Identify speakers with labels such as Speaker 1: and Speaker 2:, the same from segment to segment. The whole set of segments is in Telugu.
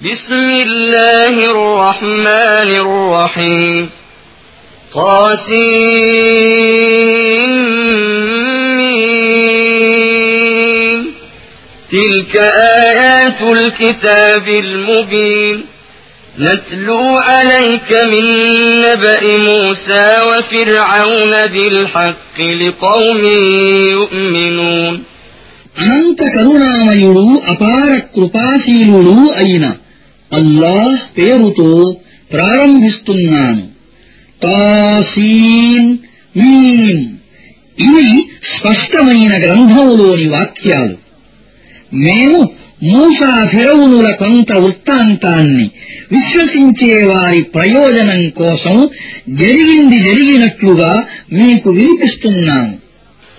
Speaker 1: بسم الله الرحمن الرحيم طاسين تلك آيات الكتاب المبين نتلو عليك من نبأ موسى وفرعون بالحق لقوم يؤمنون
Speaker 2: అనంత కరుణామయుడు అపార కృపాశీలుడు అయిన అల్లాహ్ పేరుతో ప్రారంభిస్తున్నాను. తాసీన్ మీన్. ఇవి స్పష్టమైన గ్రంథములోని వాక్యాలు. మేము మూసా ఫిరవునుల కొంత వృత్తాంతాన్ని విశ్వసించే వారి ప్రయోజనం కోసం జరిగింది జరిగినట్లుగా మీకు వినిపిస్తున్నాము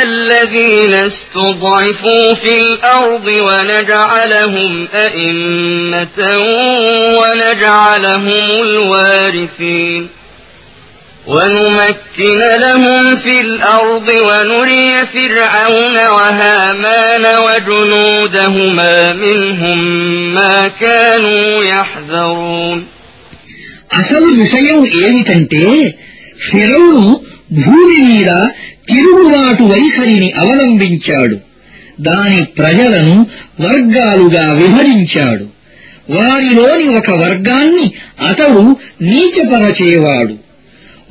Speaker 1: الذين استضعفوا في الأرض ونجعلهم أئمة ونجعلهم الوارثين ونمكن لهم في الأرض ونري فرعون وهامان وجنودهما منهم ما كانوا يحذرون
Speaker 2: అసలు విషయం ఏమిటంటే ఫిరౌను భూమి మీద తిరుగుబాటు వైఖరిని అవలంబించాడు. దాని ప్రజలను వర్గాలుగా విభజించాడు వారిలోని ఒక వర్గాన్ని అతడు నీచపరచేవాడు.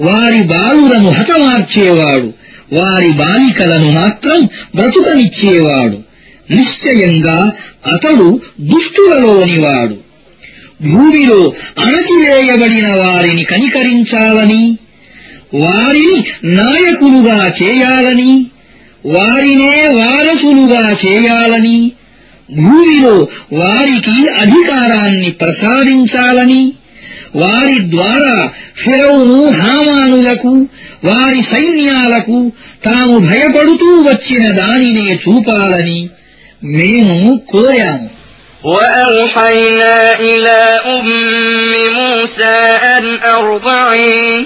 Speaker 2: వారి బాలులను హతమార్చేవాడు. వారి బాలికలను మాత్రం బ్రతుకనిచ్చేవాడు. నిశ్చయంగా అతడు దుష్టులలోనివాడు. భూమిలో అణచివేయబడిన వారిని కనికరించాలని వారిని నాయకులుగా చేయాలని వారినే వారసులుగా చేయాలని భూమిలో వారికి అధికారాన్ని ప్రసాదించాలని వారి ద్వారా ఫిరౌను హామానులకు వారి సైన్యాలకు తాము భయపడుతూ వచ్చిన దానినే చూపాలని మేము కోరాము
Speaker 1: وأوحينا إلى أم موسى أن أرضعيه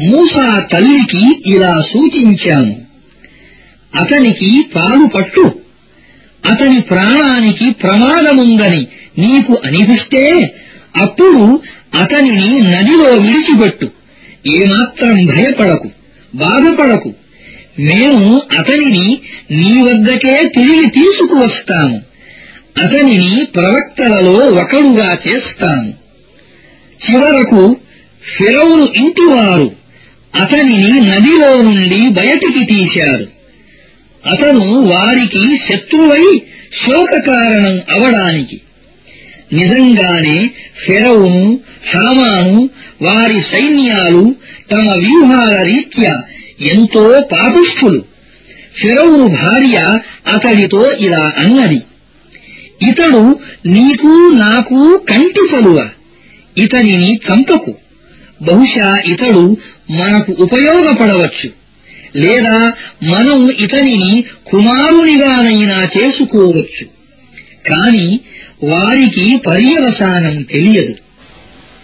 Speaker 2: మూసా తల్లికి ఇలా సూచించాము అతనికి పాలు పట్టు. అతని ప్రాణానికి ప్రమాదముందని నీకు అనిపిస్తే అప్పుడు అతనిని నదిలో విడిచిపెట్టు. ఏమాత్రం భయపడకు బాధపడకు. మేము అతనిని నీ వద్దకే తిరిగి తీసుకువస్తాము. అతనిని ప్రవక్తలలో ఒకడుగా చేస్తాము. చివరకు ఫిరౌను ఇంటివారు అతనిని నదిలో నుండి బయటికి తీశారు. అతను వారికి శత్రువై శోక కారణం అవడానికి. నిజంగానే ఫెరవును హామాను వారి సైన్యాలు తమ వ్యూహాల రీత్యా ఎంతో పాపిష్ఠులు. ఫిరౌను భార్య అతడితో ఇలా అన్నది ఇతడు నీకు నాకు కంటి సలువ ఇతనిని చంపకు. బహుశా ఇతడు మనకు ఉపయోగపడవచ్చు. లేదా మనం ఇతనిని కుమారునిగానైనా చేసుకోవచ్చు. కాని వారికి పర్యవసానం తెలియదు.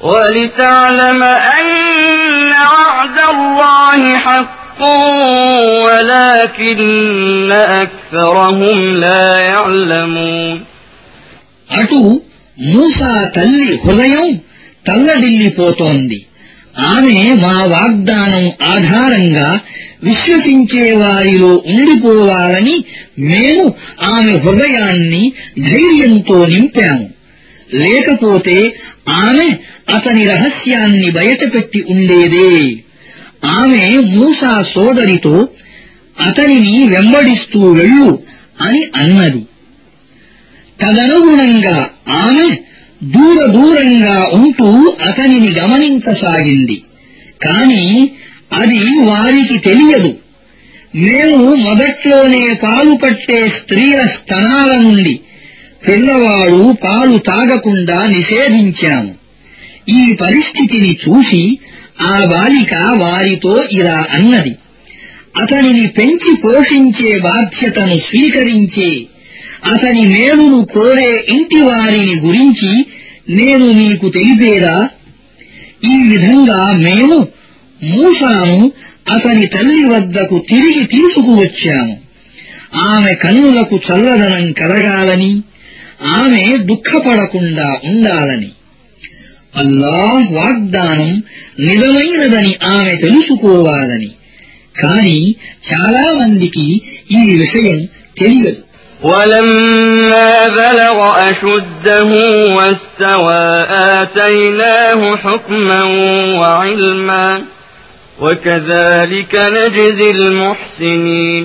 Speaker 1: ولتعلم أن وعد الله حق ولكن أكثرهم لا يعلمون
Speaker 2: అటు మూసా తల్లి హృదయం తల్లడిల్లిపోతోంది ఆమె మా వాగ్దానం ఆధారంగా విశ్వసించే వారిలో ఉండిపోవాలని మేము ఆమె హృదయాన్ని ధైర్యంతో నింపాము లేకపోతే ఆమె అతని రహస్యాన్ని బయటపెట్టి ఉండేదే. ఆమె మూసా సోదరితో అతనిని వెంబడిస్తూ వెళ్ళు అని అన్నది. తదనుగుణంగా ఆమె దూర దూరంగా ఉంటూ అతనిని గమనించసాగింది. కాని అది వారికి తెలియదు. మేము మొదట్లోనే పాలు పట్టే స్త్రీల స్తనాల నుండి పిల్లవాడు పాలు తాగకుండా నిషేధించాము. ఈ పరిస్థితిని చూసి ఆ బాలిక వారితో ఇలా అన్నది. అతనిని పెంచి పోషించే బాధ్యతను స్వీకరించే అతని మేలును కోరే ఇంటి వారిని గురించి నేను మీకు తెలిపేదా? ఈ విధంగా మేము మూసాను అతని తల్లి వద్దకు తిరిగి తీసుకువచ్చాము. ఆమె కన్నులకు చల్లదనం కలగాలని ఆమె దుఃఖపడకుండా ఉండాలని. అల్లాహ్ వాగ్దానం నిజమైనదని ఆమె తెలుసుకోవాలని కాని చాలా మందికి ఈ విషయం తెలియదు
Speaker 1: ولما بلغ أشده واستوى آتيناه حكما وعلما وكذلك نجزي المحسنين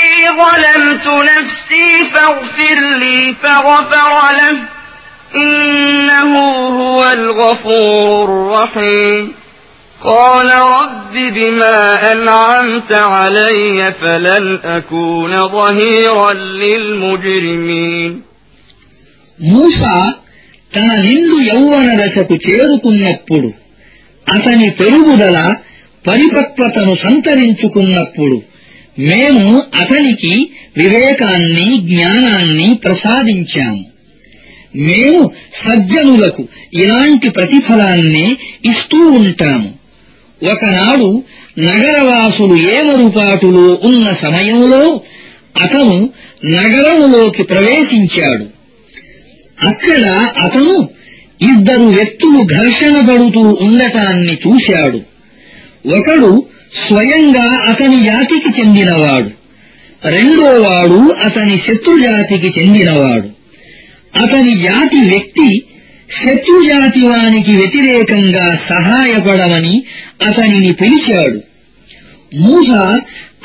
Speaker 1: ظلمت نفسي فاغفر لي فغفر له إنه هو الغفور الرحيم قال رب بما أنعمت علي فلن أكون ظهيرا للمجرمين
Speaker 2: మూసా తన నిండు యౌవన దశకు చేరుకున్నప్పుడు అతని పెరుగుదల పరిపక్వతను సంతరించుకున్నప్పుడు మేము అతనికి వివేకాన్ని జ్ఞానాన్ని ప్రసాదించాము. మేము సజ్జనులకు ఇలాంటి ప్రతిఫలాన్నే ఇస్తూ ఉంటాము. ఒకనాడు నగరవాసులు ఏమరుపాటులో ఉన్న సమయంలో అతను నగరములోకి ప్రవేశించాడు. అక్కడ అతను ఇద్దరు వ్యక్తులు ఘర్షణ పడుతూ ఉండటాన్ని చూశాడు. ఒకడు స్వయంగా అతని జాతికి చెందినవాడు. రెండోవాడు అతని శత్రుజాతికి చెందినవాడు. అతని జాతి వ్యక్తి శత్రుజాతి వానికి వ్యతిరేకంగా సహాయపడమని అతనిని పిలిచాడు. మూస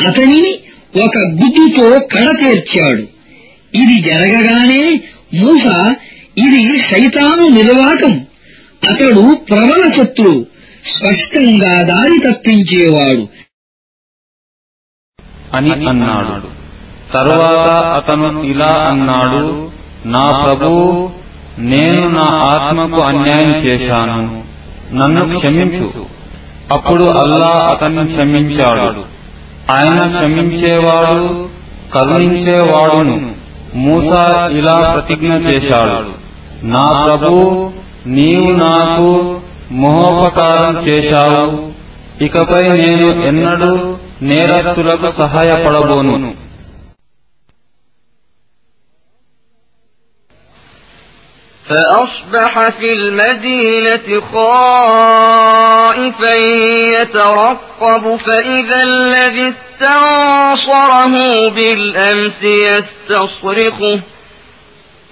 Speaker 2: అతనిని ఒక గుడ్డుతో కడతేర్చాడు ఇది జరగగానే మూస ఇది శైతాను నిర్వాకం. అతడు ప్రబల శత్రువు స్పష్టంగా దారి తప్పించేవాడు.
Speaker 3: అని అన్నాడు. తరువాత అతను ఇలా అన్నాడు నా ప్రభు నేను నా ఆత్మకు అన్యాయం చేశాను. నన్ను క్షమించు. అప్పుడు అల్లా అతన్ని క్షమించాడు. ఆయన క్షమించేవాడు కరుణించేవాడును. మూసా ఇలా ప్రతిజ్ఞ చేశాడు నా ప్రభు నీవు నాకు మహోపకారం చేశావు ఇకపై నేను ఎన్నడూ నేరస్తులకు సహాయపడబోను
Speaker 1: فأصبح في المدينة خائفا يترقب فإذا الذي استنصره بالأمس يستصرخه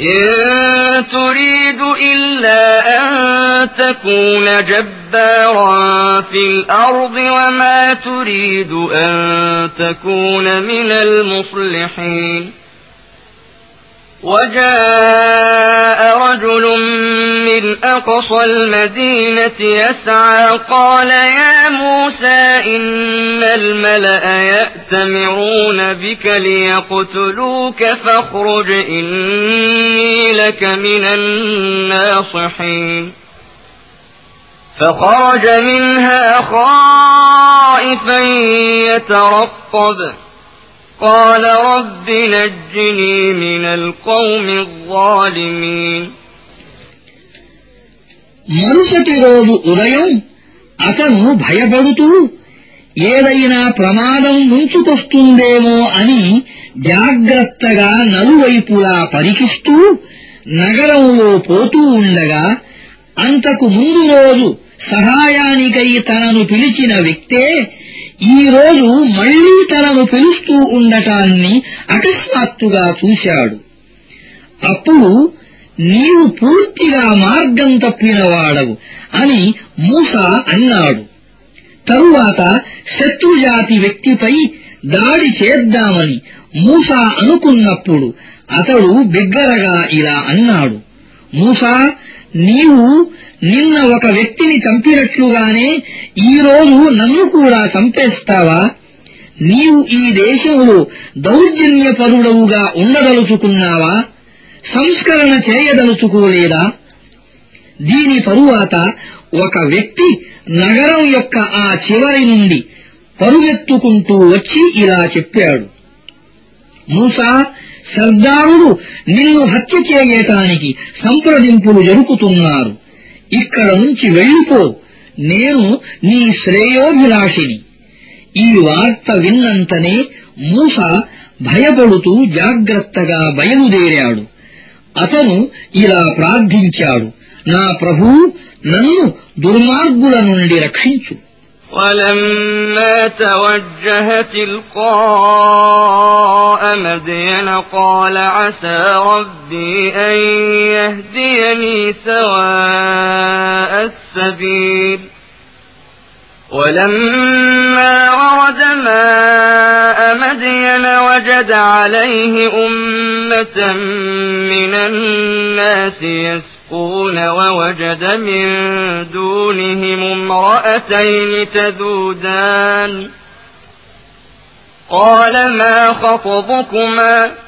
Speaker 1: إن تريد إلا أن تكون جبارا في الأرض وما تريد أن تكون من المصلحين. وجاء رجل من أقصى المدينة يسعى قال يا موسى إن الملأ يأتمرون بك ليقتلوك فاخرج إني لك من الناصحين. فخرج منها خائفا يترقب. قال رب نجني من القوم الظالمين
Speaker 2: మరుసటి రోజు ఉదయం అతను భయపడుతూ ఏదైనా ప్రమాదం ముంచుకొస్తుందేమో అని జాగ్రత్తగా నలువైపులా పరికిస్తూ నగరంలో పోతూ ఉండగా అంతకు ముందు రోజు సహాయానికై తనను పిలిచిన వ్యక్తే ఈ రోజు మళ్ళీ తనను పిలుస్తూ ఉండటాన్ని అకస్మాత్తుగా చూశాడు. అప్పుడు నీవు పూర్తిగా మార్గం తప్పినవాడవు అని మూసా అన్నాడు. తరువాత శత్రుజాతి వ్యక్తిపై దాడి చేద్దామని మూసా అనుకున్నప్పుడు అతడు బిగ్గరగా ఇలా అన్నాడు. మూసా నీవు నిన్న ఒక వ్యక్తిని చంపినట్లుగానే ఈరోజు నన్ను కూడా చంపేస్తావా? నీవు ఈ దేశంలో దౌర్జన్యపరుడవుగా ఉండదలుచుకున్నావా? సంస్కరణ చేయదలుచుకోలేదా? దీని తరువాత ఒక వ్యక్తి నగరం యొక్క ఆ చివరి నుండి పరుగెత్తుకుంటూ వచ్చి ఇలా చెప్పాడు. మూసా సర్దారుడు నిన్ను హత్య చేయటానికి సంప్రదింపులు జరుపుతున్నారు. ఇక్కడ నుంచి వెళ్ళిపో. నేను నీ శ్రేయోభిలాషిని. ఈ వార్త విన్నంతనే మూస భయపడుతూ జాగ్రత్తగా బయలుదేరాడు. అతను ఇలా ప్రార్థించాడు నా ప్రభూ నన్ను దుర్మార్గుల నుండి రక్షించు.
Speaker 1: ولما توجه تلقاء مدين قال عسى ربي أن يهديني سواء السبيل. ولما ورد ماء مدين وجد عليه أمة من الناس يسقون ووجد من دونهم امرأتين تذودان. قال ما خطبكما؟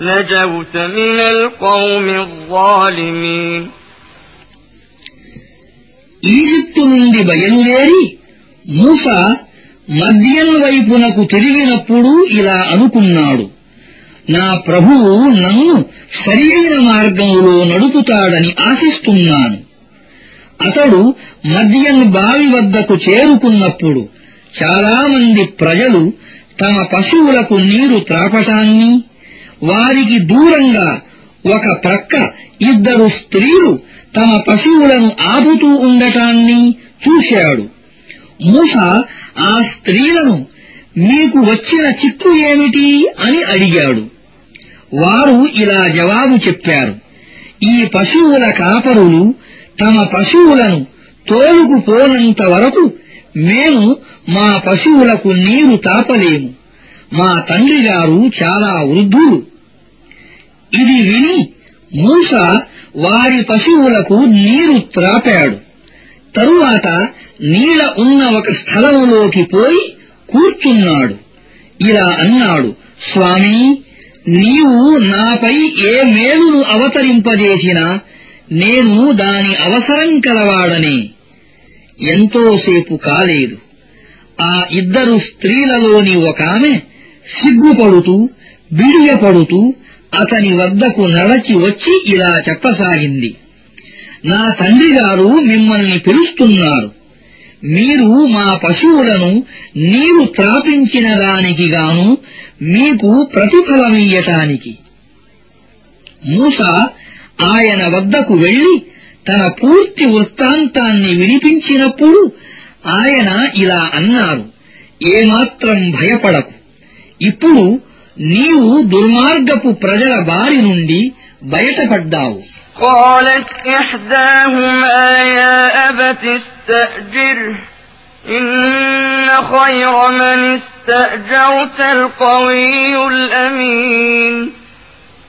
Speaker 1: نجوت من القوم الظالمين
Speaker 2: ఈజిప్టు నుండి బయలుదేరి మూస మద్యన్ వైపునకు తిరిగినప్పుడు ఇలా అనుకున్నాడు నా ప్రభువు నన్ను సరియైన మార్గంలో నడుపుతాడని ఆశిస్తున్నాను అతడు మద్యన్ బావి వద్దకు చేరుకున్నప్పుడు చాలామంది ప్రజలు తమ పశువులకు నీరు త్రాపటాన్ని వారికి దూరంగా ఒక ప్రక్క ఇద్దరు స్త్రీలు తమ పశువులను ఆపుతూ ఉండటాన్ని చూశాడు. మూస ఆ స్త్రీలను మీకు వచ్చిన చిక్కు ఏమిటి? అని అడిగాడు. వారు ఇలా జవాబు చెప్పారు. ఈ పశువుల కాపరులు తమ పశువులను తోలుకుపోనంత వరకు మేము మా పశువులకు నీరు తాపలేము. మా తండ్రి గారు చాలా వృద్ధులు. ఇది విని మూస వారి పశువులకు నీరు త్రాపాడు. తరువాత నీడ ఉన్న ఒక స్థలంలోకి పోయి కూర్చున్నాడు. ఇలా అన్నాడు స్వామీ నీవు నాపై ఏ మేలును అవతరింపజేసినా నేను దాని అవసరం కలవాడనే. ఎంతోసేపు కాలేదు. ఆ ఇద్దరు స్త్రీలలోని ఒకామె సిగ్గుపడుతూ బిడియపడుతూ అతని వద్దకు నడచి వచ్చి ఇలా చెప్పసాగింది. నా తండ్రి గారు మిమ్మల్ని పిలుస్తున్నారు. మీరు మా పశువులను నీరు త్రాపించిన దానికి గాను మీకు ప్రతిఫలమియ్యటానికి. మూస ఆయన వద్దకు వెళ్ళి తన పూర్తి వృత్తాంతాన్ని వినిపించినప్పుడు ఆయన ఇలా అన్నారు ఏమాత్రం భయపడకు. ఇప్పుడు నీవు దుర్మార్గపు ప్రజల బారి నుండి బయటపడ్డావు
Speaker 1: قالت إحداهما يا أبت استأجره إن خير من استأجرت القوي الأمين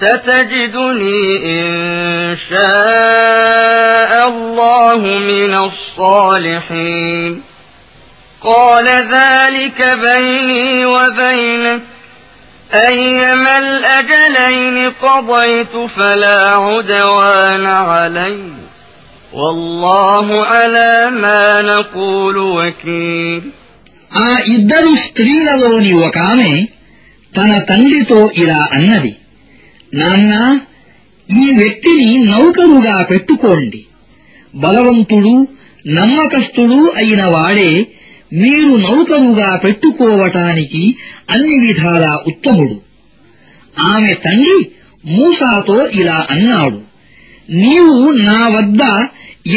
Speaker 1: ستجدني إن شاء الله من الصالحين قال ذلك بيني وبينك أيما الأجلين قضيت فلا عدوان علي والله على ما نقول وكيل
Speaker 2: ఆ ఇద్దరు స్త్రీలలోని ఒక ఆమె తన తండ్రితో ఇలా అన్నది నాన్నా ఈ వ్యక్తిని నౌకరుగా పెట్టుకోండి. బలవంతుడు నమ్మకస్తుడు అయిన వాడే మీరు నౌకరుగా పెట్టుకోవటానికి అన్ని విధాలా ఉత్తముడు. ఆమె తండ్రి మూసాతో ఇలా అన్నాడు నీవు నా వద్ద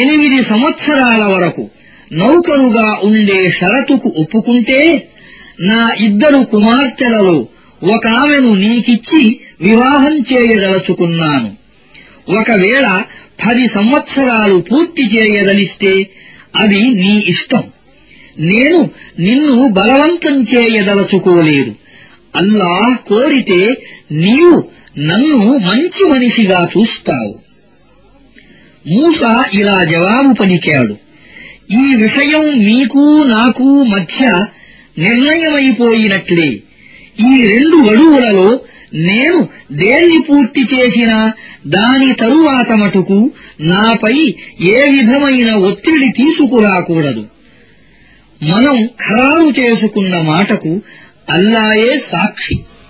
Speaker 2: ఎనిమిది సంవత్సరాల వరకు నౌకరుగా ఉండే షరతుకు ఒప్పుకుంటే నా ఇద్దరు కుమార్తెలలో ఒక ఆమెను నీకిచ్చి వివాహం చేయదలుచుకున్నాను. ఒకవేళ పది సంవత్సరాలు పూర్తి చేయదలిస్తే అది నీ ఇష్టం. నేను నిన్ను బలవంతం చేయదలుచుకోలేదు. అల్లాహ్ కోరితే నీవు నన్ను మంచి మనిషిగా చూస్తావు. మూస ఇలా జవాబు పలికాడు. ఈ విషయం మీకు నాకు మధ్య నిర్ణయమైపోయినట్లే. ఈ రెండు గడువులలో నేను దేన్ని పూర్తి చేసినా దాని తరువాత మటుకు నాపై ఏ విధమైన ఒత్తిడి తీసుకురాకూడదు. మనం ఖరారు చేసుకున్న మాటకు అల్లాయే సాక్షి.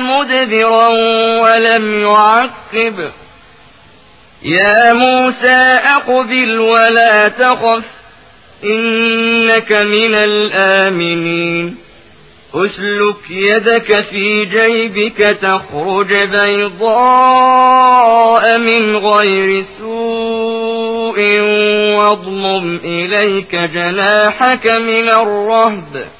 Speaker 1: مدبرا ولم يعقب. يا موسى أقبل ولا تخف إنك من الآمنين. أسلك يدك في جيبك تخرج بيضاء من غير سوء واضمم إليك جناحك من الرهب.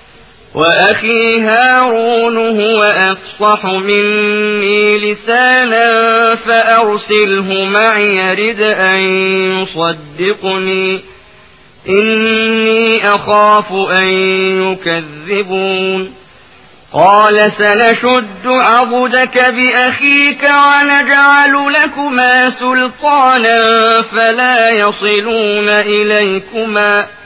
Speaker 1: وأخي هارون هو أفصح مني لسانا فأرسله معي يرد أن يصدقني. إني أخاف أن يكذبون. قال سنشد عضدك بأخيك ونجعل لكما سلطانا فلا يصلون إليكما.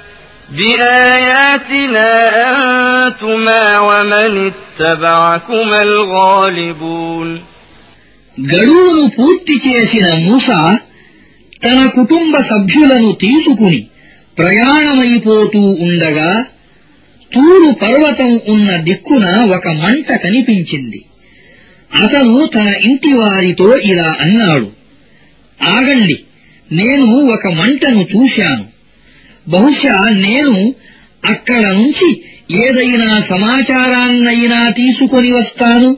Speaker 1: بآياتنا أنتما ومن اتبعكما الغالبون
Speaker 2: గడువును పూర్తి చేసిన మూస తన కుటుంబ సభ్యులను తీసుకుని ప్రయాణమైపోతూ ఉండగా తూరు పర్వతం ఉన్న దిక్కున ఒక మంట కనిపించింది అతను తన ఇంటి వారితో ఇలా అన్నాడు ఆగండి నేను ఒక మంటను చూశాను బహుశా నేను అక్కడ నుంచి ఏదైనా సమాచారాన్నైనా తీసుకొని వస్తాను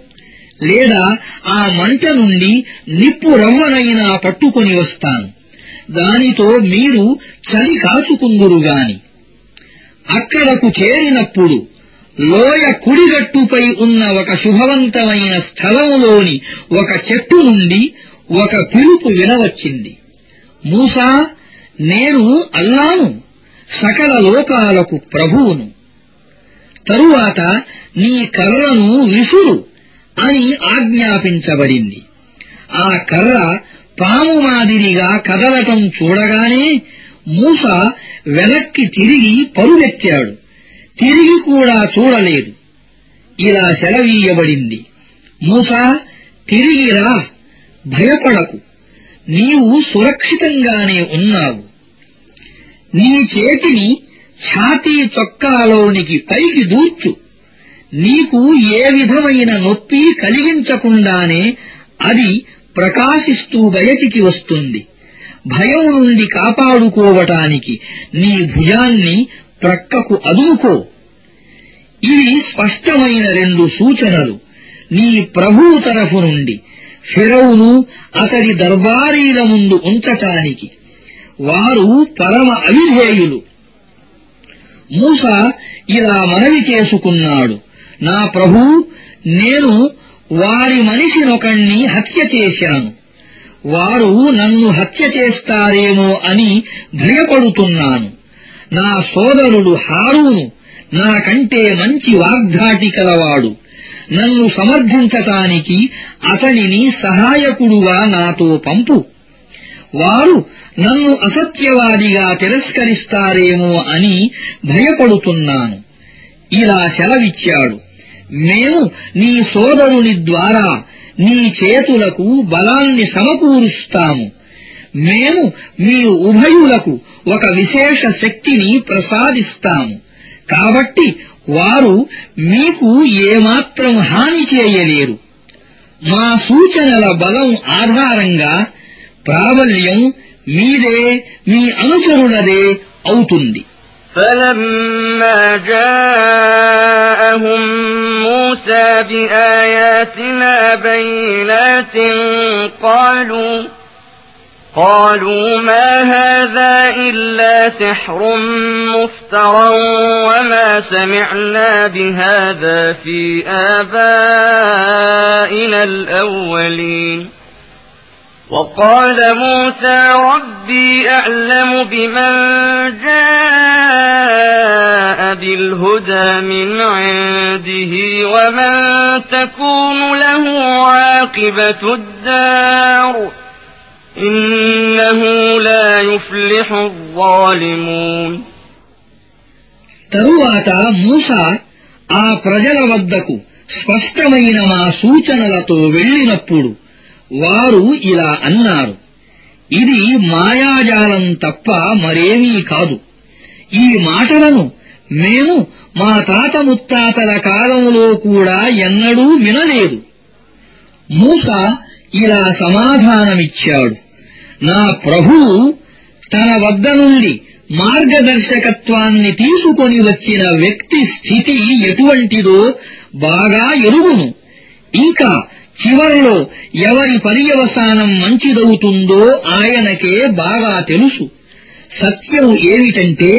Speaker 2: లేదా ఆ మంట నుండి నిప్పు రవ్వనైనా పట్టుకొని వస్తాను. దానితో మీరు చలి కాచుకుందురుగాని అక్కడకు చేరినప్పుడు లోయ కుడిగట్టుపై ఉన్న ఒక శుభవంతమైన స్థలంలోని ఒక చెట్టు నుండి ఒక పిలుపు వినవచ్చింది. మూసా నేను అల్లాను. సకల లోకాలకు ప్రభువును. తరువాత నీ కర్రను విసురు అని ఆజ్ఞాపించబడింది. ఆ కర్ర పాము మాదిరిగా కదలటం చూడగానే మూస వెనక్కి తిరిగి పరుగెత్తాడు తిరిగి కూడా చూడలేదు. ఇలా సెలవీయబడింది. మూసా తిరిగి రా భయపడకు. నీవు సురక్షితంగానే ఉన్నావు. నీ చేతిని ఛాతీ చొక్కాలోనికి పైకి దూర్చు. నీకు ఏ విధమైన నొప్పి కలిగించకుండానే అది ప్రకాశిస్తూ బయటికి వస్తుంది. భయం నుండి కాపాడుకోవటానికి నీ భుజాన్ని ప్రక్కకు అదుముకో. ఇవి స్పష్టమైన రెండు సూచనలు. నీ ప్రభువు తరఫు నుండి ఫిరౌను అతడి దర్బారీల ముందు ఉంచటానికి. వారు పరమ అవిధేయులు. మూస ఇలా మనవి చేసుకున్నాడు. నా ప్రభూ నేను వారి మనిషినొకణ్ణి హత్య చేశాను. వారు నన్ను హత్య చేస్తారేమో అని భయపడుతున్నాను. నా సోదరుడు హారూను నాకంటే మంచి వాగ్ధాటి కలవాడు. నన్ను సమర్థించటానికి అతనిని సహాయకుడుగా నాతో పంపు. వారు నన్ను అసత్యవాదిగా తిరస్కరిస్తారేమో అని భయపడుతున్నాను. ఇలా సెలవిచ్చాడు. మేము నీ సోదరుని ద్వారా నీ చేతులకు బలాన్ని సమకూరుస్తాము. మేము మీ ఉభయులకు ఒక విశేష శక్తిని ప్రసాదిస్తాము. కాబట్టి వారు మీకు ఏమాత్రం హాని చేయలేరు. మా సూచనల బలం ఆధారంగా ప్రాబల్యం మీదే మీ అనుచరులదే అవుతుంది
Speaker 1: فلما جاءهم موسى بآياتنا بينات قالوا قالوا ما هذا إلا سحر مفترى وما سمعنا بهذا في آبائنا الأولين وقال موسى ربي أعلم بمن جاء بالهدى من عنده ومن تكون له عاقبة الدار إنه لا يفلح الظالمون
Speaker 2: తరువాత మూస ఆ ప్రజల వద్దకు స్పష్టమైన మా సూచనలతో వెళ్ళినప్పుడు వారు ఇలా అన్నారు. ఇది మాయాజాలం తప్ప మరేమీ కాదు. ఈ మాటలను మేము మా తాత ముత్తాతల కాలంలో కూడా ఎన్నడూ వినలేదు. మూస ఇలా సమాధానమిచ్చాడు. నా ప్రభువు తన వద్ద నుండి మార్గదర్శకత్వాన్ని తీసుకొని వచ్చిన వ్యక్తి స్థితి ఎటువంటిదో బాగా ఎరుగును. ఇంకా చివర్లో ఎవరి పర్యవసానం మంచిదవుతుందో ఆయనకే బాగా తెలుసు సత్యం ఏమిటంటే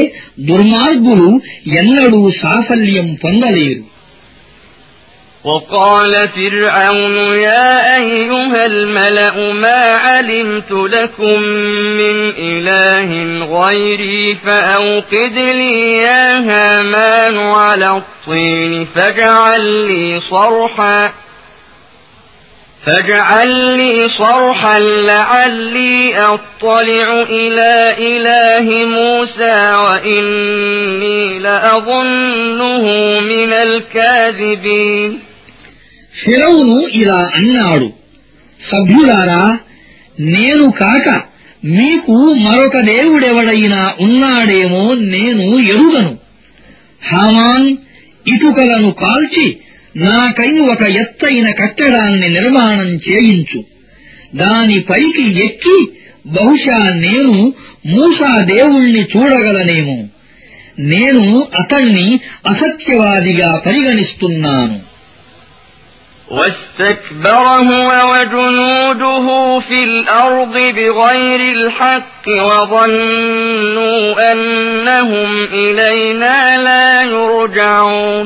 Speaker 2: దుర్మార్గులు ఎన్నడూ సాఫల్యం పొందలేరు
Speaker 1: وقال فرعون يا أيها الملأ ما علمت لكم من إله غيري فأوقد لي يا هامان على الطين فاجعل لي صرحا فاجعل لي صرحا لعلي أطلع إلى إله موسى وإني لأظنه من الكاذبين
Speaker 2: ఫిరౌను ఇలా అన్నాడు సభ్యులారా నేను కాక మీకు మరొక దేవుడెవడైనా ఉన్నాడేమో నేను ఎరుగను హామాన్ ఇటుకలను కాల్చి నాకై ఒక ఎత్తైన కట్టడాన్ని నిర్మాణం చేయించు దానిపైకి ఎక్కి బహుశా నేను మూసా దేవుణ్ణి చూడగలనేమో నేను అతణ్ణి అసత్యవాదిగా పరిగణిస్తున్నాను
Speaker 1: واستكبر هو وجنوده في الأرض بغير الحق وظنوا أنهم إلينا لا يرجعون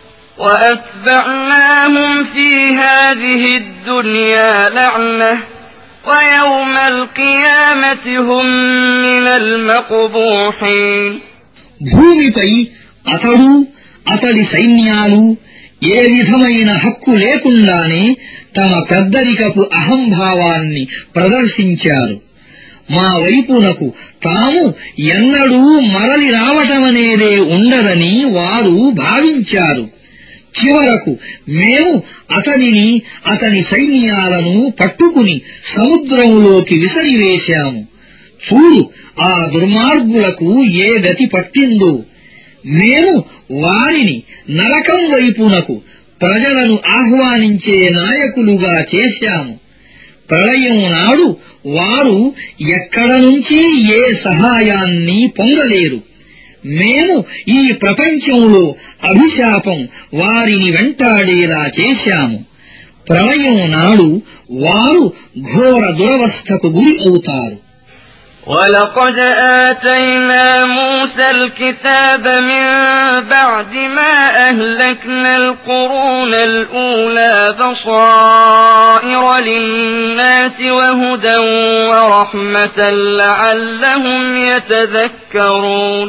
Speaker 1: وأتبعناهم في هذه الدنيا لعنة ويوم القيامة هم من المقبوحين
Speaker 2: భూమిపై అతడు అతడి సైన్యాలు ఏ విధమైన హక్కు లేకుండానే తమ పెద్దరికపు అహంభావాన్ని ప్రదర్శించారు మా వైపునకు తాము ఎన్నడూ మరలి రావటమనేదే ఉండదని వారు భావించారు చివరకు మేము అతనిని అతని సైన్యాలను పట్టుకుని సముద్రములోకి విసిరివేశాము. చూడు ఆ దుర్మార్గులకు ఏ గతి పట్టిందో. మేము వారిని నరకం వైపునకు ప్రజలను ఆహ్వానించే నాయకులుగా చేశాము. ప్రళయం నాడు వారు ఎక్కడ నుంచి ఏ సహాయాన్ని పొందలేరు. మేము ఈ ప్రపంచంలో అభిశాపం వారిని వెంటాడేలా చేశాము ప్రళయం నాడు వారు ఘోర దురవస్థకు గురి అవుతారు
Speaker 1: ولقد آتينا موسى الكتاب من بعد ما أهلكنا القرون الأولى بصائر للناس وهدى ورحمة لعلهم يتذكرون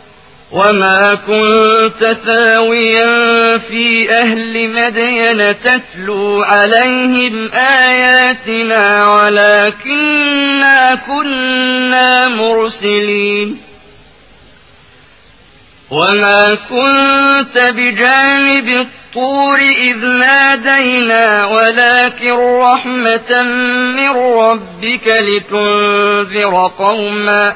Speaker 1: وما كنت ثاويا في أهل مدين تتلو عليهم آياتنا ولكننا كنا مرسلين وما كنت بجانب الطور إذ نادينا ولكن رحمة من ربك لتنذر قوما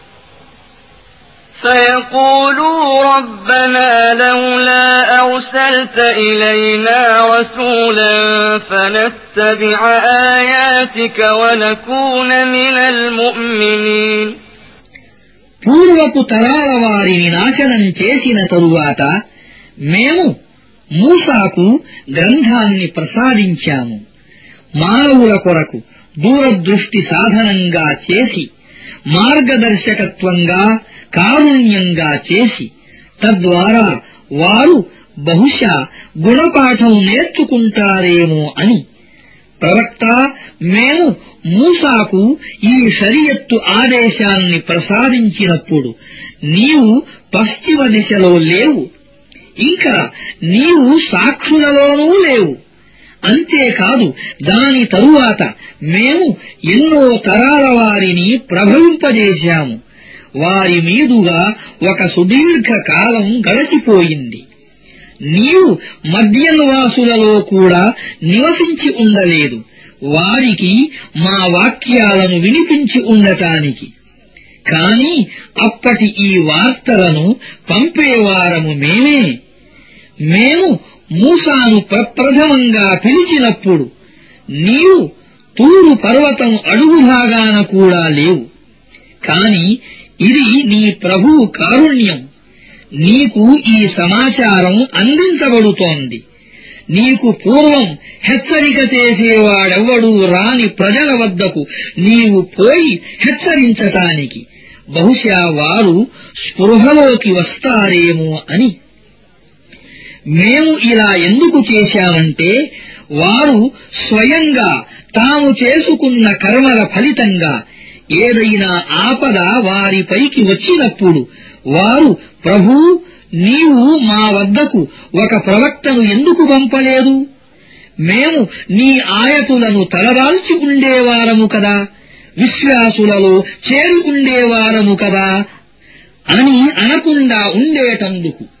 Speaker 1: فيقولوا ربنا لولا أرسلت إلينا رسولا فنتبع آياتك ونكون من المؤمنين
Speaker 2: పూర్వపు తరాల వారిని నాశనం చేసిన తరువాత మేము మూసాకు గ్రంథాన్ని ప్రసాదించాము మానవుల కొరకు దూరదృష్టి సాధనంగా చేసి మార్గదర్శకత్వంగా కారుణ్యంగా చేసి తద్వారా వారు బహుశా గుణపాఠం నేర్చుకుంటారేమో అని. ప్రవక్త మేము మూసాకు ఈ షరియత్తు ఆదేశాన్ని ప్రసాదించినప్పుడు నీవు పశ్చిమ దిశలో లేవు ఇంకా నీవు సాక్షులలోనూ లేవు. అంతేకాదు దాని తరువాత మేము ఎన్నో తరాల వారిని ప్రభవింపజేశాము. వారి మీదుగా ఒక సుదీర్ఘ కాలం నీవు మద్యనివాసులలో కూడా నివసించి ఉండలేదు. వారికి మా వాక్యాలను వినిపించి ఉండటానికి. కాని అప్పటి ఈ వార్తలను పంపేవారము మేమే. మేము మూసాను ప్రప్రథమంగా పిలిచినప్పుడు నీవు తూరు పర్వతం అడుగు భాగాన కూడా లేవు. కాని ఇది నీ ప్రభువు కారుణ్యం. నీకు ఈ సమాచారం అందించబడుతోంది. నీకు పూర్వం హెచ్చరిక చేసేవాడెవ్వడూ రాని ప్రజల వద్దకు నీవు పోయి హెచ్చరించటానికి. బహుశా వారు స్పృహలోకి వస్తారేమో అని. మేము ఇలా ఎందుకు చేశామంటే వారు స్వయంగా తాము చేసుకున్న కర్మల ఫలితంగా ఏదైనా ఆపద వారిపైకి వచ్చినప్పుడు వారు ప్రభూ నీవు మా వద్దకు ఒక ప్రవక్తను ఎందుకు పంపలేదు? మేము నీ ఆయతులను తలదాల్చి ఉండేవారము కదా విశ్వాసులలో చేరుకుండేవారము కదా అని అనకుండా ఉండేటందుకు.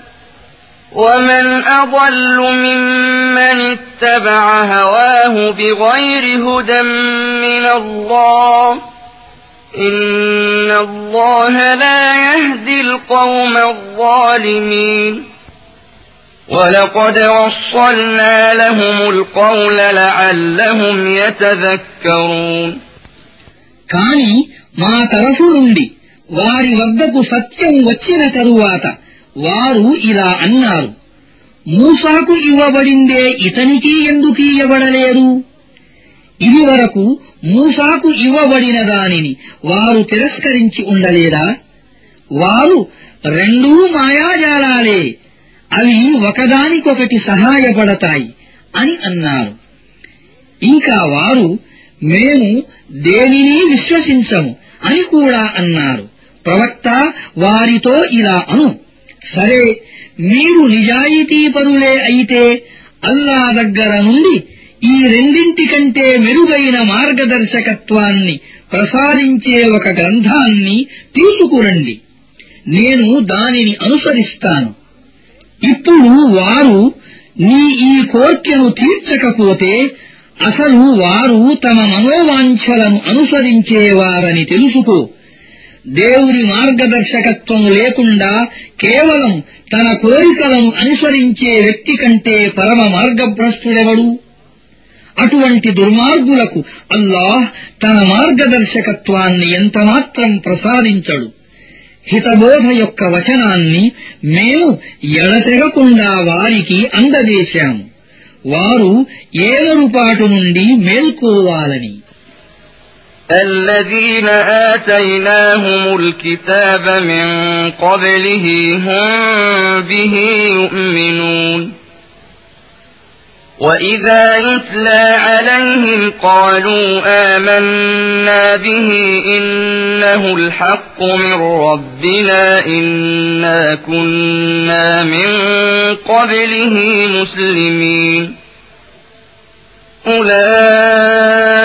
Speaker 1: ومن أضل ممن اتبع هواه بغير هدى من الله إن الله لا يهدي القوم الظالمين ولقد وصلنا لهم القول لعلهم يتذكرون
Speaker 2: కాని మా తరఫు నుండి వారి వద్దకు సత్యం వచ్చిన తరువాత వారు ఇలా అన్నారు మూసాకు ఇవ్వబడిందే ఇతనికి ఎందుకు ఇవ్వబడలేరు ఇదివరకు మూసాకు ఇవ్వబడిన దానిని వారు తిరస్కరించి ఉండలేదా? వారు రెండూ మాయాజాలాలే అవి ఒకదానికొకటి సహాయపడతాయి అని అన్నారు. ఇంకా వారు మేము దేనిని విశ్వసించము అని కూడా అన్నారు. ప్రవక్త వారితో ఇలా అను. సరే మీరు నిజాయితీపరులే అయితే అల్లా దగ్గర నుండి ఈ రెండింటి కంటే మెరుగైన మార్గదర్శకత్వాన్ని ప్రసాదించే ఒక గ్రంథాన్ని తీసుకురండి. నేను దానిని అనుసరిస్తాను. ఇప్పుడు వారు నీ ఈ కోర్కెను తీర్చకపోతే అసలు వారు తమ మనోవాంఛలను అనుసరించేవారని తెలుసుకో. దేవుని మార్గదర్శకత్వం లేకుండా కేవలం తన కోరికలను అనుసరించే వ్యక్తి కంటే పరమ మార్గభ్రష్టుడెవడు? అటువంటి దుర్మార్గులకు అల్లాహ్ తన మార్గదర్శకత్వాన్ని ఎంతమాత్రం ప్రసాదించడు. హితబోధ యొక్క వచనాన్ని మేము ఎడతెగకుండా వారికి అందజేశాము. వారు ఏలరుపాటు నుండి మేల్కోవాలని.
Speaker 1: الذين آتيناهم الكتاب من قبله هم به يؤمنون. وإذا يتلى عليهم قالوا آمنا به إنه الحق من ربنا إنا كنا من قبله مسلمين.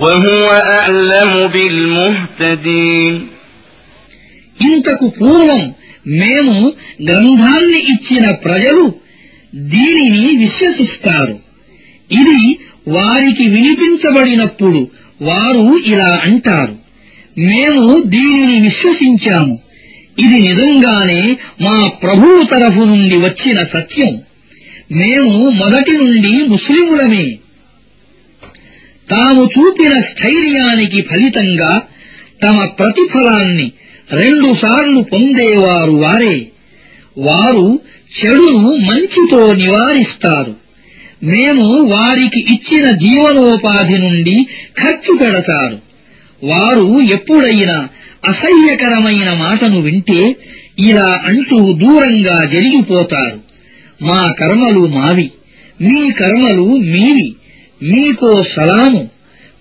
Speaker 1: وهو أعلم بالمهتدين
Speaker 2: ఇంతకు పూర్వం మేము గ్రంథాన్ని ఇచ్చిన ప్రజలు దీనిని విశ్వసిస్తారు ఇది వారికి వినిపించబడినప్పుడు వారు ఇలా అంటారు మేము దీనిని విశ్వసించాము ఇది నిజంగానే మా ప్రభువు తరఫు నుండి వచ్చిన సత్యం మేము మొదటి నుండి ముస్లిములమే తాము చూపిన స్థైర్యానికి ఫలితంగా తమ ప్రతిఫలాన్ని రెండుసార్లు పొందేవారు వారే. వారు చెడును మంచితో నివారిస్తారు. మేము వారికి ఇచ్చిన జీవనోపాధి నుండి ఖర్చు పెడతారు. వారు ఎప్పుడైనా అసహ్యకరమైన మాటను వింటే ఇలా అంటూ దూరంగా జరిగిపోతారు. మా కర్మలు మావి మీ కర్మలు మీవి. మీకో సలాము.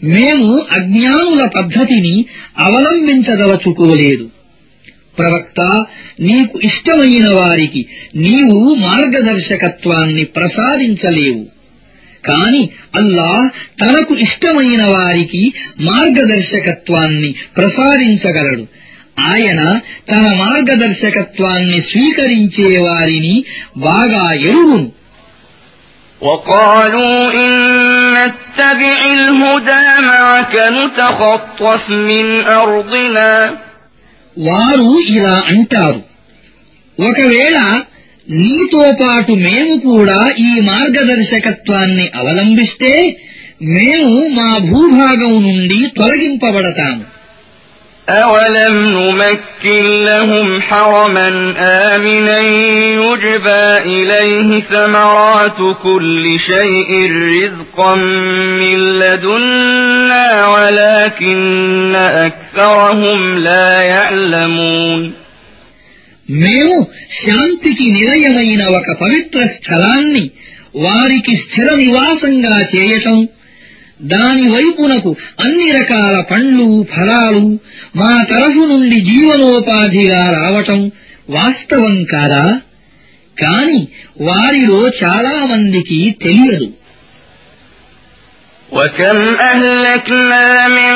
Speaker 2: మేము అజ్ఞానుల పద్ధతిని అవలంబించదలచుకోలేదు. ప్రవక్త నీకు ఇష్టమైన వారికి నీవు మార్గదర్శకత్వాన్ని ప్రసాదించలేవు. కాని అల్లాహ్ తనకు ఇష్టమైన వారికి మార్గదర్శకత్వాన్ని ప్రసాదించగలడు. ఆయన తన మార్గదర్శకత్వాన్ని స్వీకరించే వారిని బాగా ఎరుగును
Speaker 1: وقالوا إن نتبع الهدى معك نتخطف من أرضنا
Speaker 2: వారు ఇలా అంటారు ఒకవేళ నీతో పాటు మేము కూడా ఈ మార్గదర్శకత్వాన్ని అవలంబిస్తే మేము మా భూభాగం నుండి తొలగింపబడతాము
Speaker 1: أولم نمكن لهم حرما آمنا يجبى إليه ثمرات كل شيء رزقا من لدنا ولكن أكثرهم لا يعلمون
Speaker 2: మేము శాంతికి నిలయమైన ఒక పవిత్ర స్థలాన్ని వారికి స్థిర నివాసంగా చేయటం దాని వైపునకు అన్ని రకాల పండ్లు ఫలాలు మా తరఫు నుండి జీవనోపాధిగా రావటం వాస్తవం కాదా? కాని వారిలో చాలా మందికి తెలియదు.
Speaker 1: وكم أهلكنا من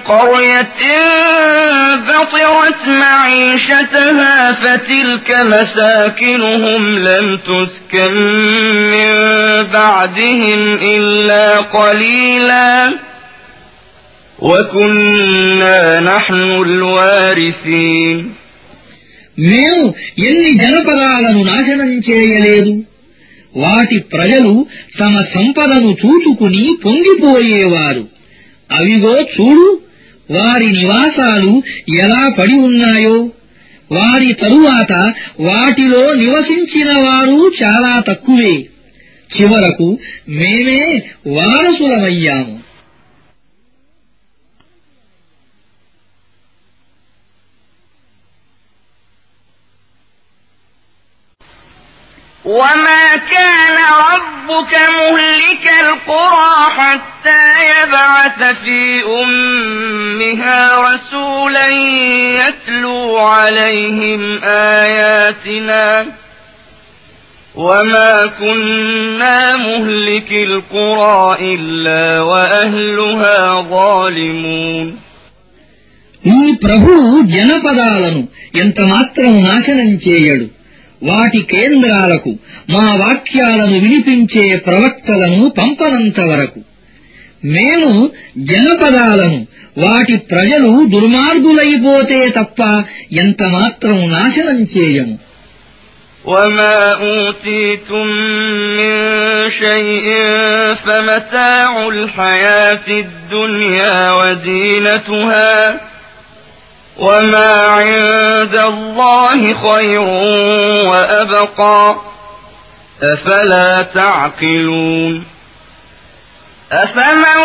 Speaker 1: قرية بطرت معيشتها فتلك مساكنهم لم تسكن من بعدهم إلا قليلا وكنا نحن الوارثين
Speaker 2: మేము ఎన్ని జనపదాలను నాశనం చేయలేదు వాటి ప్రజలు తమ సంపదను చూచుకుని పొంగిపోయేవారు. అవిగో చూడు వారి నివాసాలు ఎలా పడి ఉన్నాయో. వారి తరువాత వాటిలో నివసించిన వారు చాలా తక్కువే. చివరకు మేమే వారసులమయ్యాము.
Speaker 1: وما كان ربك مهلك القرى حتى يبعث في أمها رسولا يتلو عليهم آياتنا وما كنا مهلك القرى إلا وأهلها ظالمون
Speaker 2: నీ ప్రభువు జనపదాలను ఎంతమాత్రం నాశనం చేయడు వాటి కేంద్రాలకు మా వాక్యాలను వినిపించే ప్రవక్తలను పంపనంత వరకు మేము జనపదాలను వాటి ప్రజలు దుర్మార్గులైపోతే తప్ప ఎంతమాత్రం నాశనం చేయము
Speaker 1: وما أوتيتم من شيء فمتاع الحياة الدنيا وزينتها وما عند الله خير وأبقى أفلا تعقلون أفمن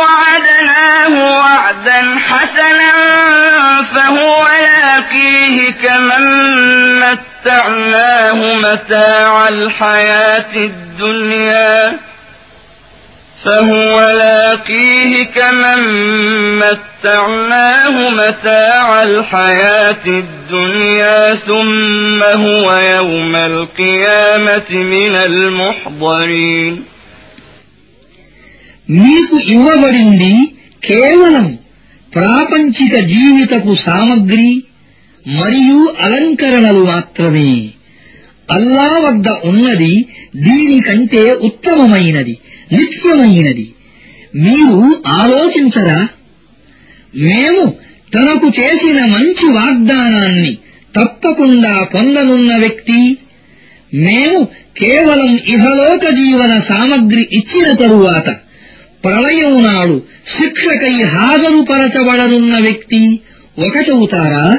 Speaker 1: وعدناه وعدا حسنا فهو لاقيه كمن متعناه متاع الحياة الدنيا فهو لاقيه كمن متعناه متاع الحياة الدنيا ثم هو يوم القيامة من المحضرين
Speaker 2: మీకు ఇవ్వబడింది కేవలం ప్రాపంచిక జీవితపు సామగ్రి మరియు అలంకరణలు మాత్రమే అల్లా వద్ద ఉన్నది దీనికంటే ఉత్తమమైనది నిత్యమైనది. మీరు ఆలోచించరా? మేము తనకు చేసిన మంచి వాగ్దానాన్ని తప్పకుండా పొందనున్న వ్యక్తి మేము కేవలం ఇహలోక జీవన సామగ్రి ఇచ్చిన తరువాత ప్రళయం నాడు శిక్షకై హాజరుపరచబడనున్న వ్యక్తి ఒకటవుతారా?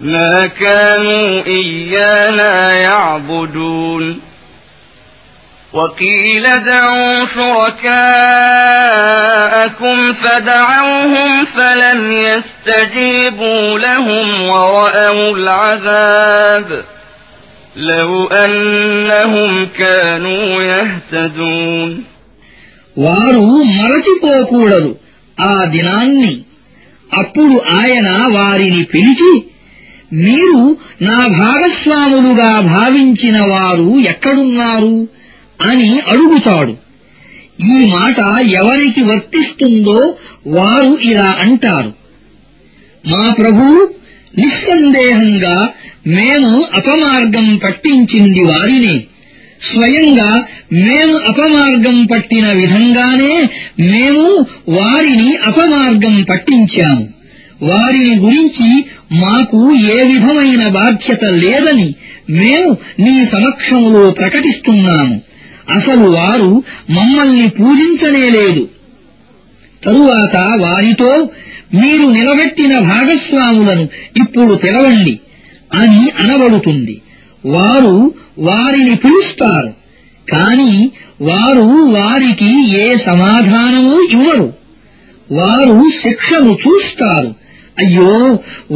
Speaker 1: ما كانوا إيانا يعبدون وقيل دعوا شركاءكم فدعوهم فلم يستجيبوا لهم ورأوا العذاب لو أنهم كانوا يهتدون
Speaker 2: వారు మరచిపోకూడదు ఆ దినాన్ని అప్పుడు ఆయన వారిని పిలిచి మీరు నా భాగస్వాములుగా భావించిన వారు ఎక్కడున్నారు అని అడుగుతాడు. ఈ మాట ఎవరికి వర్తిస్తుందో వారు ఇలా అంటారు. మా ప్రభు నిస్సందేహంగా మేము అపమార్గం పట్టించింది వారినే. స్వయంగా మేము అపమార్గం పట్టిన విధంగానే మేము వారిని అపమార్గం పట్టించాము. వారిని గురించి మాకు ఏ విధమైన బాధ్యత లేదని మేము నీ సమక్షంలో ప్రకటిస్తున్నాము. అసలు వారు మమ్మల్ని పూజించనేలేదు తరువాత వారితో మీరు నిలబెట్టిన భాగస్వాములను ఇప్పుడు పిలవండి అని అనబడుతుంది. వారు వారిని పిలుస్తారు కాని వారు వారికి ఏ సమాధానమూ ఇవ్వరు. వారు శిక్షను చూస్తారు అయ్యో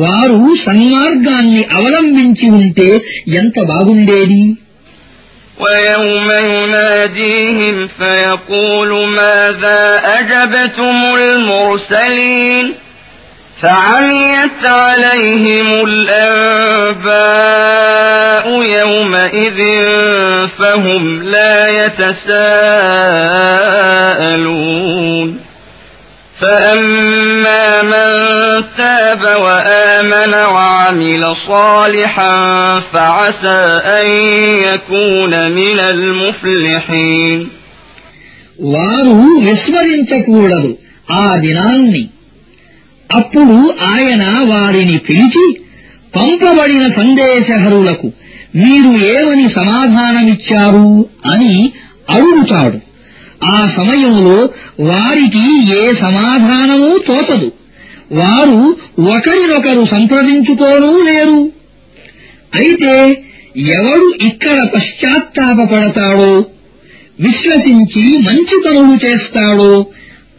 Speaker 2: వారు సన్మార్గాన్ని అవలంబించి ఉంటే ఎంత బాగుండేది
Speaker 1: ويوم يناديهم فيقول ماذا أجبتم المرسلين فعميت عليهم الأنباء يومئذ فهم لا يتساءلون فأما من تاب وآمن وعمل صالحا فعسى أن يكون من المفلحين
Speaker 2: వారు విస్మరించకూడదు ఆ దినాన్ని అప్పుడు ఆయన వారిని పిలిచి పంపబడిన సందేశహరులకు మీరు ఏమని సమాధానమిచ్చారు అని అడుగుతాడు ఆ సమయంలో వారికి ఏ సమాధానమూ తోచదు. వారు ఒకరినొకరు సంప్రదించుకోనూ లేరు. అయితే ఎవడు ఇక్కడ పశ్చాత్తాపపడతాడో విశ్వసించి మంచి పనులు చేస్తాడో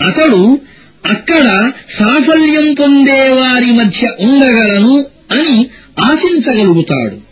Speaker 2: అతడు అక్కడ సాఫల్యం పొందే వారి మధ్య ఉండగలను అని ఆశించగలుగుతాడు.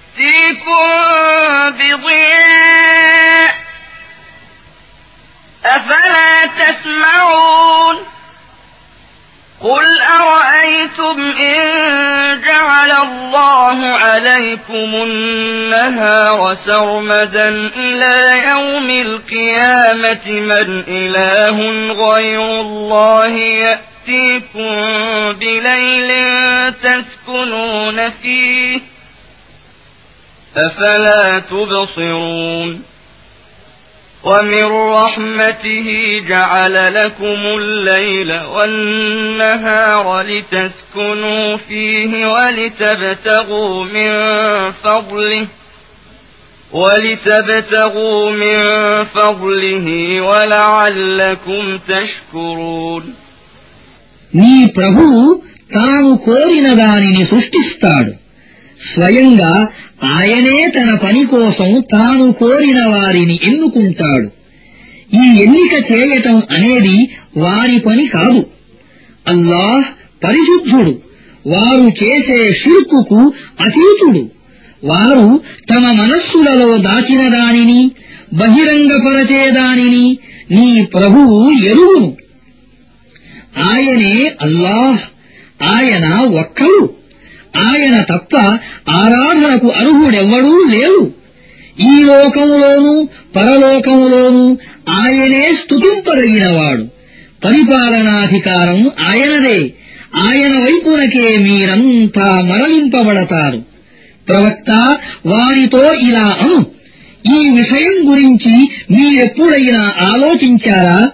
Speaker 1: يأتيكم بضياء أفلا تسمعون قل أرأيتم إن جعل الله عليكم النهار سرمدا إلى يوم القيامة من إله غير الله يأتيكم بليل تسكنون فيه أفلا تبصرون ومن رحمته جعل لكم الليل والنهار لتسكنوا فيه ولتبتغوا من فضله ولتبتغوا من فضله ولعلكم تشكرون
Speaker 2: నీ ప్రభువు తాను కోరిన దానిని సృష్టిస్తాడు స్వయంగా ఆయనే తన పని కోసం తాను కోరిన వారిని ఎన్నుకుంటాడు. ఈ ఎన్నిక చేయటం అనేది వారి పని కాదు. అల్లాహ్ పరిశుద్ధుడు. వారు చేసే షిర్కుకు అతీతుడు. వారు తమ మనస్సులలో దాచిన దానిని బహిరంగపరచే దానిని నీ ప్రభువు ఎరువును ఆయనే అల్లాహ్. ఆయన ఒక్కడు. ఆయన తప్ప ఆరాధనకు అర్హుడెవ్వడూ లేడు. ఈ లోకములోనూ పరలోకములోనూ ఆయనే స్తుతింపదగినవాడు. పరిపాలనాధికారం ఆయనదే. ఆయన వైపునకే మీరంతా మరలింపబడతారు. ప్రవక్త వారితో ఇలా అను. ఈ విషయం గురించి మీరెప్పుడైనా ఆలోచించారా?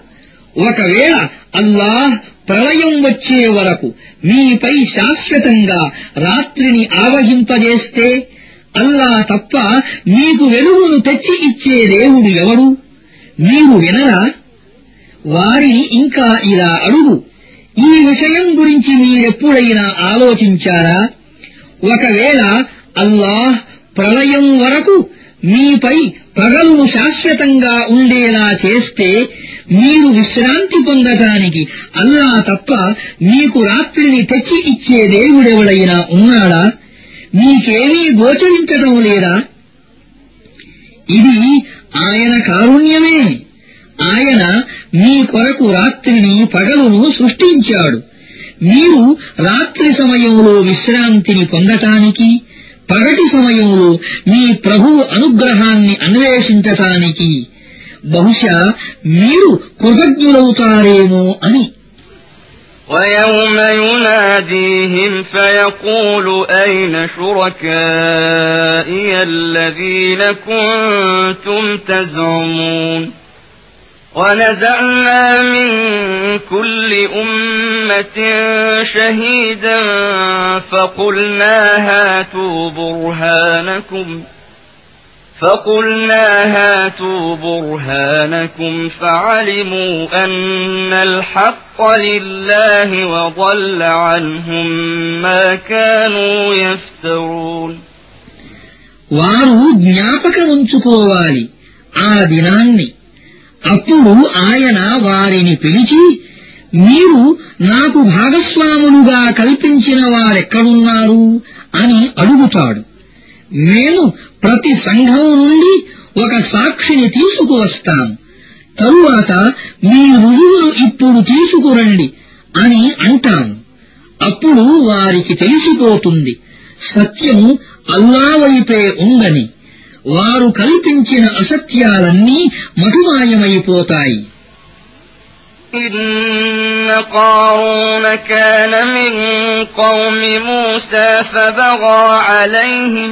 Speaker 2: ఒకవేళ అల్లాహ్ ప్రళయం వచ్చే వరకు మీపై శాశ్వతంగా రాత్రిని ఆవహింపజేస్తే అల్లా తప్ప మీకు వెలుగును తెచ్చి ఇచ్చే దేవుడు ఎవరు మీరు వినరా? వారిని ఇంకా ఇలా అడుగు. ఈ విషయం గురించి మీరెప్పుడైనా ఆలోచించారా? ఒకవేళ అల్లాహ్ ప్రళయం వరకు మీపై పగలును శాశ్వతంగా ఉండేలా చేస్తే మీరు విశ్రాంతి పొందటానికి అల్లా తప్ప మీకు రాత్రిని తెచ్చి ఇచ్చే దేవుడెవడైనా ఉన్నాడా? మీకేమీ గోచరించడం లేదా? ఇది ఆయన కారుణ్యమే. ఆయన మీ కొరకు రాత్రిని పగలును సృష్టించాడు. మీరు రాత్రి సమయంలో విశ్రాంతిని పొందటానికి పగటి సమయంలో మీ ప్రభువు అనుగ్రహాన్ని అన్వేషించటానికి బహుశా మీరు కృతజ్ఞులవుతారేమో అని
Speaker 1: ويوم يناديهم فيقول أين شركائي الذين كنتم تزعمون ونزعنا من كل أمة شهيدا فقلنا هاتوا برهانكم فقلنا هاتوا برهانكم فعلموا أن الحق لله وضل عنهم ما كانوا يفترون
Speaker 2: వారు జ్ఞాపకముంచుకోవాలి ఆ దినాన్ని అప్పుడు ఆయన వారిని పిలిచి మీరు నాకు భాగస్వాములుగా కల్పించిన వారెక్కడున్నారు? అని అడుగుతాడు. మేము ప్రతి సంఘం నుండి ఒక సాక్షిని తీసుకువస్తాం తరువాత మీ రుజువును ఇప్పుడు తీసుకురండి అని అంటాను. అప్పుడు వారికి తెలిసిపోతుంది సత్యము అల్లా వైపే ఉందని వారు కల్పించిన అసత్యాలన్నీ మటుమాయమైపోతాయి
Speaker 1: إن قارون كان من قوم موسى فبغى عليهم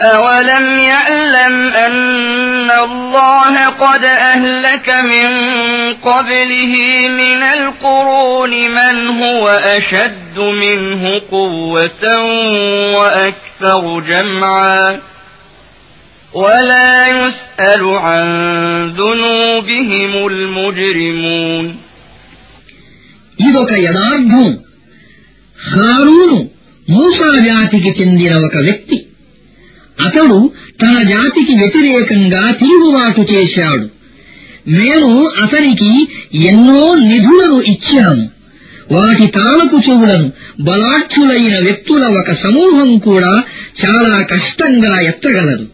Speaker 1: أولم يعلم أن الله قد أهلك من قبله من القرون من هو أشد منه قوة وأكثر جمعا ولا يسأل عن ذنوبهم المجرمون
Speaker 2: ఇదొక యథార్థం హారూను మూసా జాతికి చెందిన ఒక వ్యక్తి అతడు తన జాతికి వ్యతిరేకంగా తిరుగుబాటు చేశాడు. మేము అతనికి ఎన్నో నిధులను ఇచ్చాము. వాటి తాళపు చెవులను బలాఢ్యులైన వ్యక్తుల ఒక సమూహం కూడా చాలా కష్టంగా ఎత్తగలరు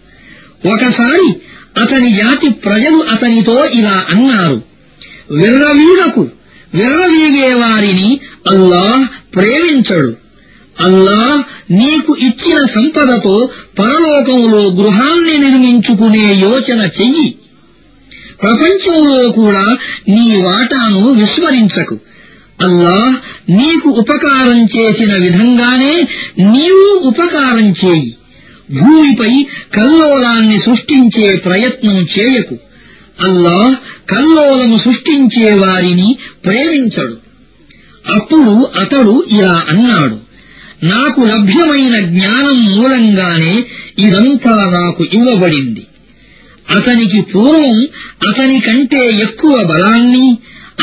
Speaker 2: ఒకసారి అతని జాతి ప్రజలు అతనితో ఇలా అన్నారు విర్రవీగకు విర్రవీగే వారిని అల్లాహ్ ప్రేమించడు. అల్లా నీకు ఇచ్చిన సంపదతో పరలోకంలో గృహాన్ని నిర్మించుకునే యోచన చెయ్యి. ప్రపంచంలో కూడా నీ వాటాను విస్మరించకు. అల్లాహ్ నీకు ఉపకారం చేసిన విధంగానే నీవు ఉపకారం చేయి. భూమిపై కల్లోలాన్ని సృష్టించే ప్రయత్నం చేయకు. అల్లాహ్ కల్లోలము సృష్టించే వారిని ప్రేమించడు. అప్పుడు అతడు ఇలా అన్నాడు. నాకు లభ్యమైన జ్ఞానం మూలంగానే ఇదంతా నాకు ఇవ్వబడింది అతనికి పూర్వం అతని కంటే ఎక్కువ బలాన్ని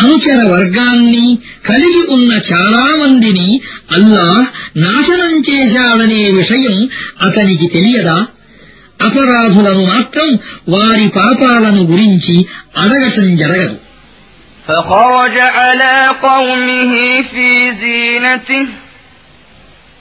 Speaker 2: అనుచర వర్గాన్ని కలిగి ఉన్న చాలా మందిని అల్లాహ్ నాశనం చేశాడనే విషయం అతనికి తెలియదా అపరాధులను మాత్రం వారి పాపాలను గురించి అడగటం జరగదు
Speaker 1: فخرج على قومه في زينته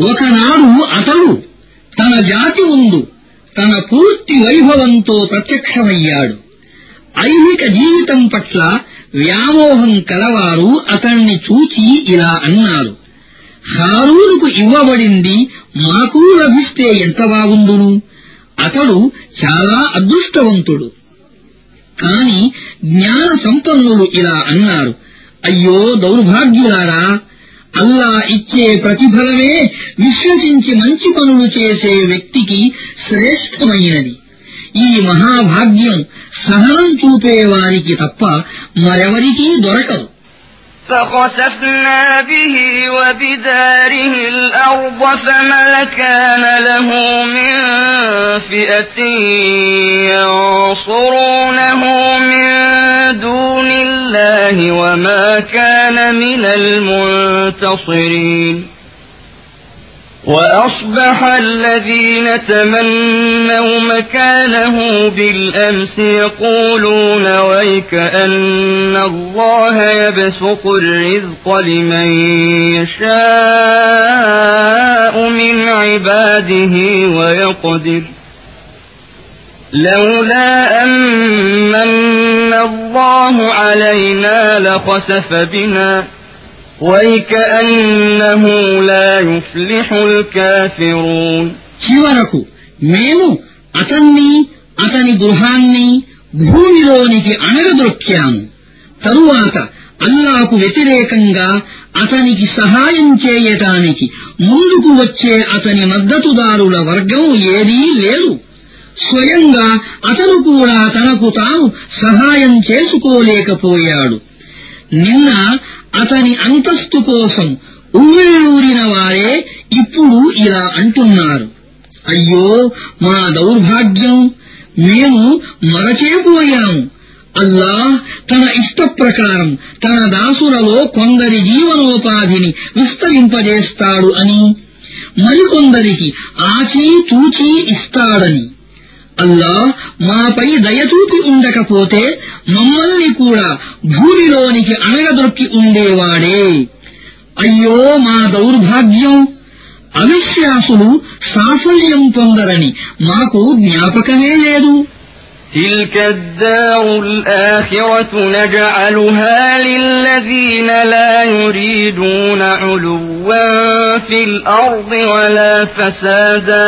Speaker 2: ఒకనాడు అతడు తన జాతి ముందు తన పూర్తి వైభవంతో ప్రత్యక్షమయ్యాడు. ఐహిక జీవితం పట్ల వ్యామోహం కలవారు అతణ్ణి చూచి ఇలా అన్నారు హారూనుకు ఇవ్వబడింది మాకు లభిస్తే ఎంత బాగుండును? అతడు చాలా అదృష్టవంతుడు. కాని జ్ఞాన సంపన్నులు ఇలా అన్నారు అయ్యో దౌర్భాగ్యులారా అల్లా ఇచ్చే ప్రతిఫలమే విశ్వసించి మంచి పనులు చేసే వ్యక్తికి శ్రేష్టమైనది ఈ మహాభాగ్యం సహనం చూపేవారికి తప్ప మరెవరికీ దొరకదు
Speaker 1: فخسفنا به وبداره الأرض فما كان له من فئة ينصرونه من دون الله وما كان من المنتصرين. وأصبح الذين تمنوا مكانه بالأمس يقولون ويك أن الله يبسط الرزق لمن يشاء من عباده ويقدر. لولا أمن الله علينا لخسف بنا ويكأنه لا يفلح الكافرون
Speaker 2: చివరకు మేము అతన్ని అతని గృహాన్ని భూమిలోనికి అణగదొక్కాము తరువాత అల్లాకు వ్యతిరేకంగా అతనికి సహాయం చేయటానికి ముందుకు వచ్చే అతని మద్దతుదారుల వర్గం ఏదీ లేదు స్వయంగా అతను కూడా తనకు తాను సహాయం చేసుకోలేకపోయాడు. నిన్న అతని అంతస్తు కోసం ఉమ్మిళ్ళూరిన వారే ఇప్పుడు ఇలా అంటున్నారు. అయ్యో మా దౌర్భాగ్యం. మేము మరచేపోయాము. అల్లాహ్ తన ఇష్ట ప్రకారం తన దాసులలో కొందరి జీవనోపాధిని విస్తరింపజేస్తాడు అని మరికొందరికి ఆచీ తూచీ ఇస్తాడని. అల్లాహ్ మాపై దయచూపి ఉండకపోతే మమ్మల్ని కూడా భూమిలోనికి అణగదొక్కి ఉండేవాడే అయ్యో మా దౌర్భాగ్యం అవిశ్వాసులు సాఫల్యం పొందరని మాకు జ్ఞాపకమే లేదు
Speaker 1: تلك الدار الآخرة نجعلها للذين لا يريدون علوا في الأرض ولا فسادا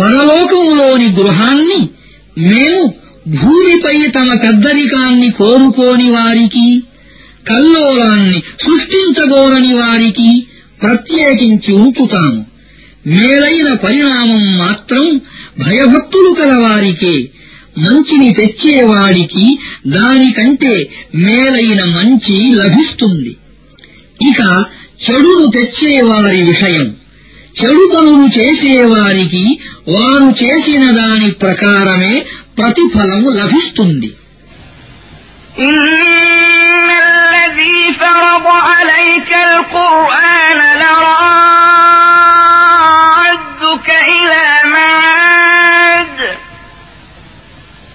Speaker 2: పరలోకంలోని గృహాన్ని మేము భూమిపై తమ పెద్దరికాన్ని కోరుకోని వారికి కల్లోలాన్ని సృష్టించగోరని వారికి ప్రత్యేకించి ఉంచుతాము. మేలైన పరిణామం మాత్రం భయభక్తులు కలవారికే మంచిని తెచ్చేవాడికి దానికంటే మేలైన మంచి లభిస్తుంది. ఇక చెడును తెచ్చేవారి విషయం. చెడుతనము చేసేవారికి వారు చేసిన దాని ప్రకారమే ప్రతిఫలము లభిస్తుంది.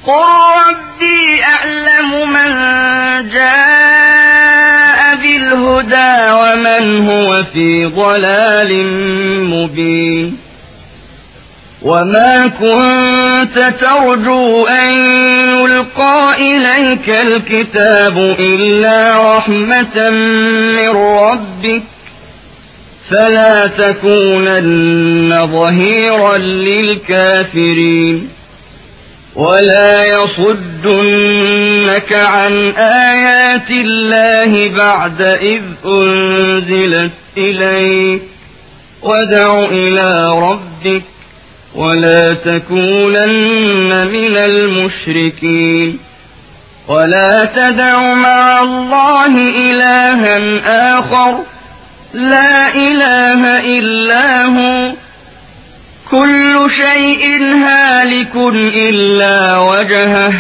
Speaker 1: قل ربي أعلم من جاء بالهدى ومن هو في ضلال مبين وما كنت ترجو أن يلقى إليك الكتاب إلا رحمة من ربك فلا تكونن ظهيرا للكافرين ولا يصدنك عن آيات الله بعد إذ أنزلت إليك وادع إلى ربك ولا تكونن من المشركين ولا تدع مع الله إلها آخر لا إله إلا هو كل شيء هالك إلا وجهه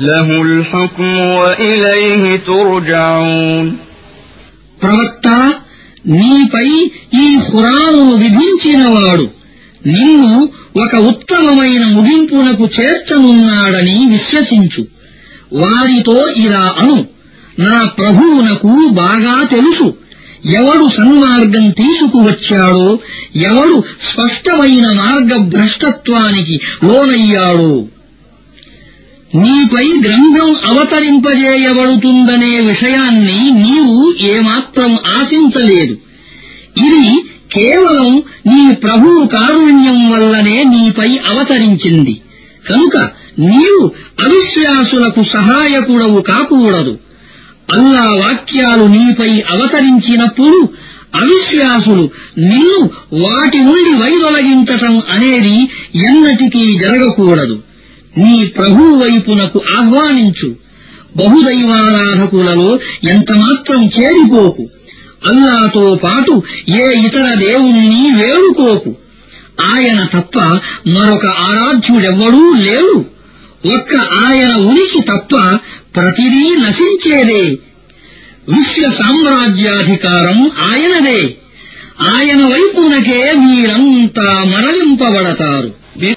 Speaker 1: له الحكم وإليه ترجعون
Speaker 2: ప్రవక్త నీపై ఈ ఖురాను విధించినవాడు నిన్ను ఒక ఉత్తమమైన ముగింపునకు చేర్చనున్నాడని విశ్వసించు వారితో ఇలా అను నా ప్రభువునకు బాగా తెలుసు ఎవడు సన్మార్గం తీసుకువచ్చాడో ఎవడు స్పష్టమైన మార్గభ్రష్టత్వానికి లోనయ్యాడో నీపై గ్రంథం అవతరింపజేయబడుతుందనే విషయాన్ని నీవు ఏమాత్రం ఆశించలేదు. ఇది కేవలం నీ ప్రభువు కారుణ్యం వల్లనే నీపై అవతరించింది. కనుక నీవు అవిశ్వాసులకు సహాయకుడవు కాకూడదు. అల్లా వాక్యాలు నీపై అవతరించినప్పుడు అవిశ్వాసులు నిన్ను వాటి నుండి వైదొలగించటం అనేది ఎన్నటికీ జరగకూడదు. నీ ప్రభువు వైపునకు ఆహ్వానించు. బహుదైవారాధకులలో ఎంతమాత్రం చేరిపోకు. అల్లాతో పాటు ఏ ఇతర దేవుణ్ణి వేడుకోకు. ఆయన తప్ప మరొక ఆరాధ్యుడెవ్వడూ లేడు. ఒక్క ఆయన ఉనికి తప్ప ప్రతిదీ నశించేదే. విశ్వ సామ్రాజ్యాధికారం ఆయనదే. ఆయన వైపునకే మీరంతా మరలింపబడతారు.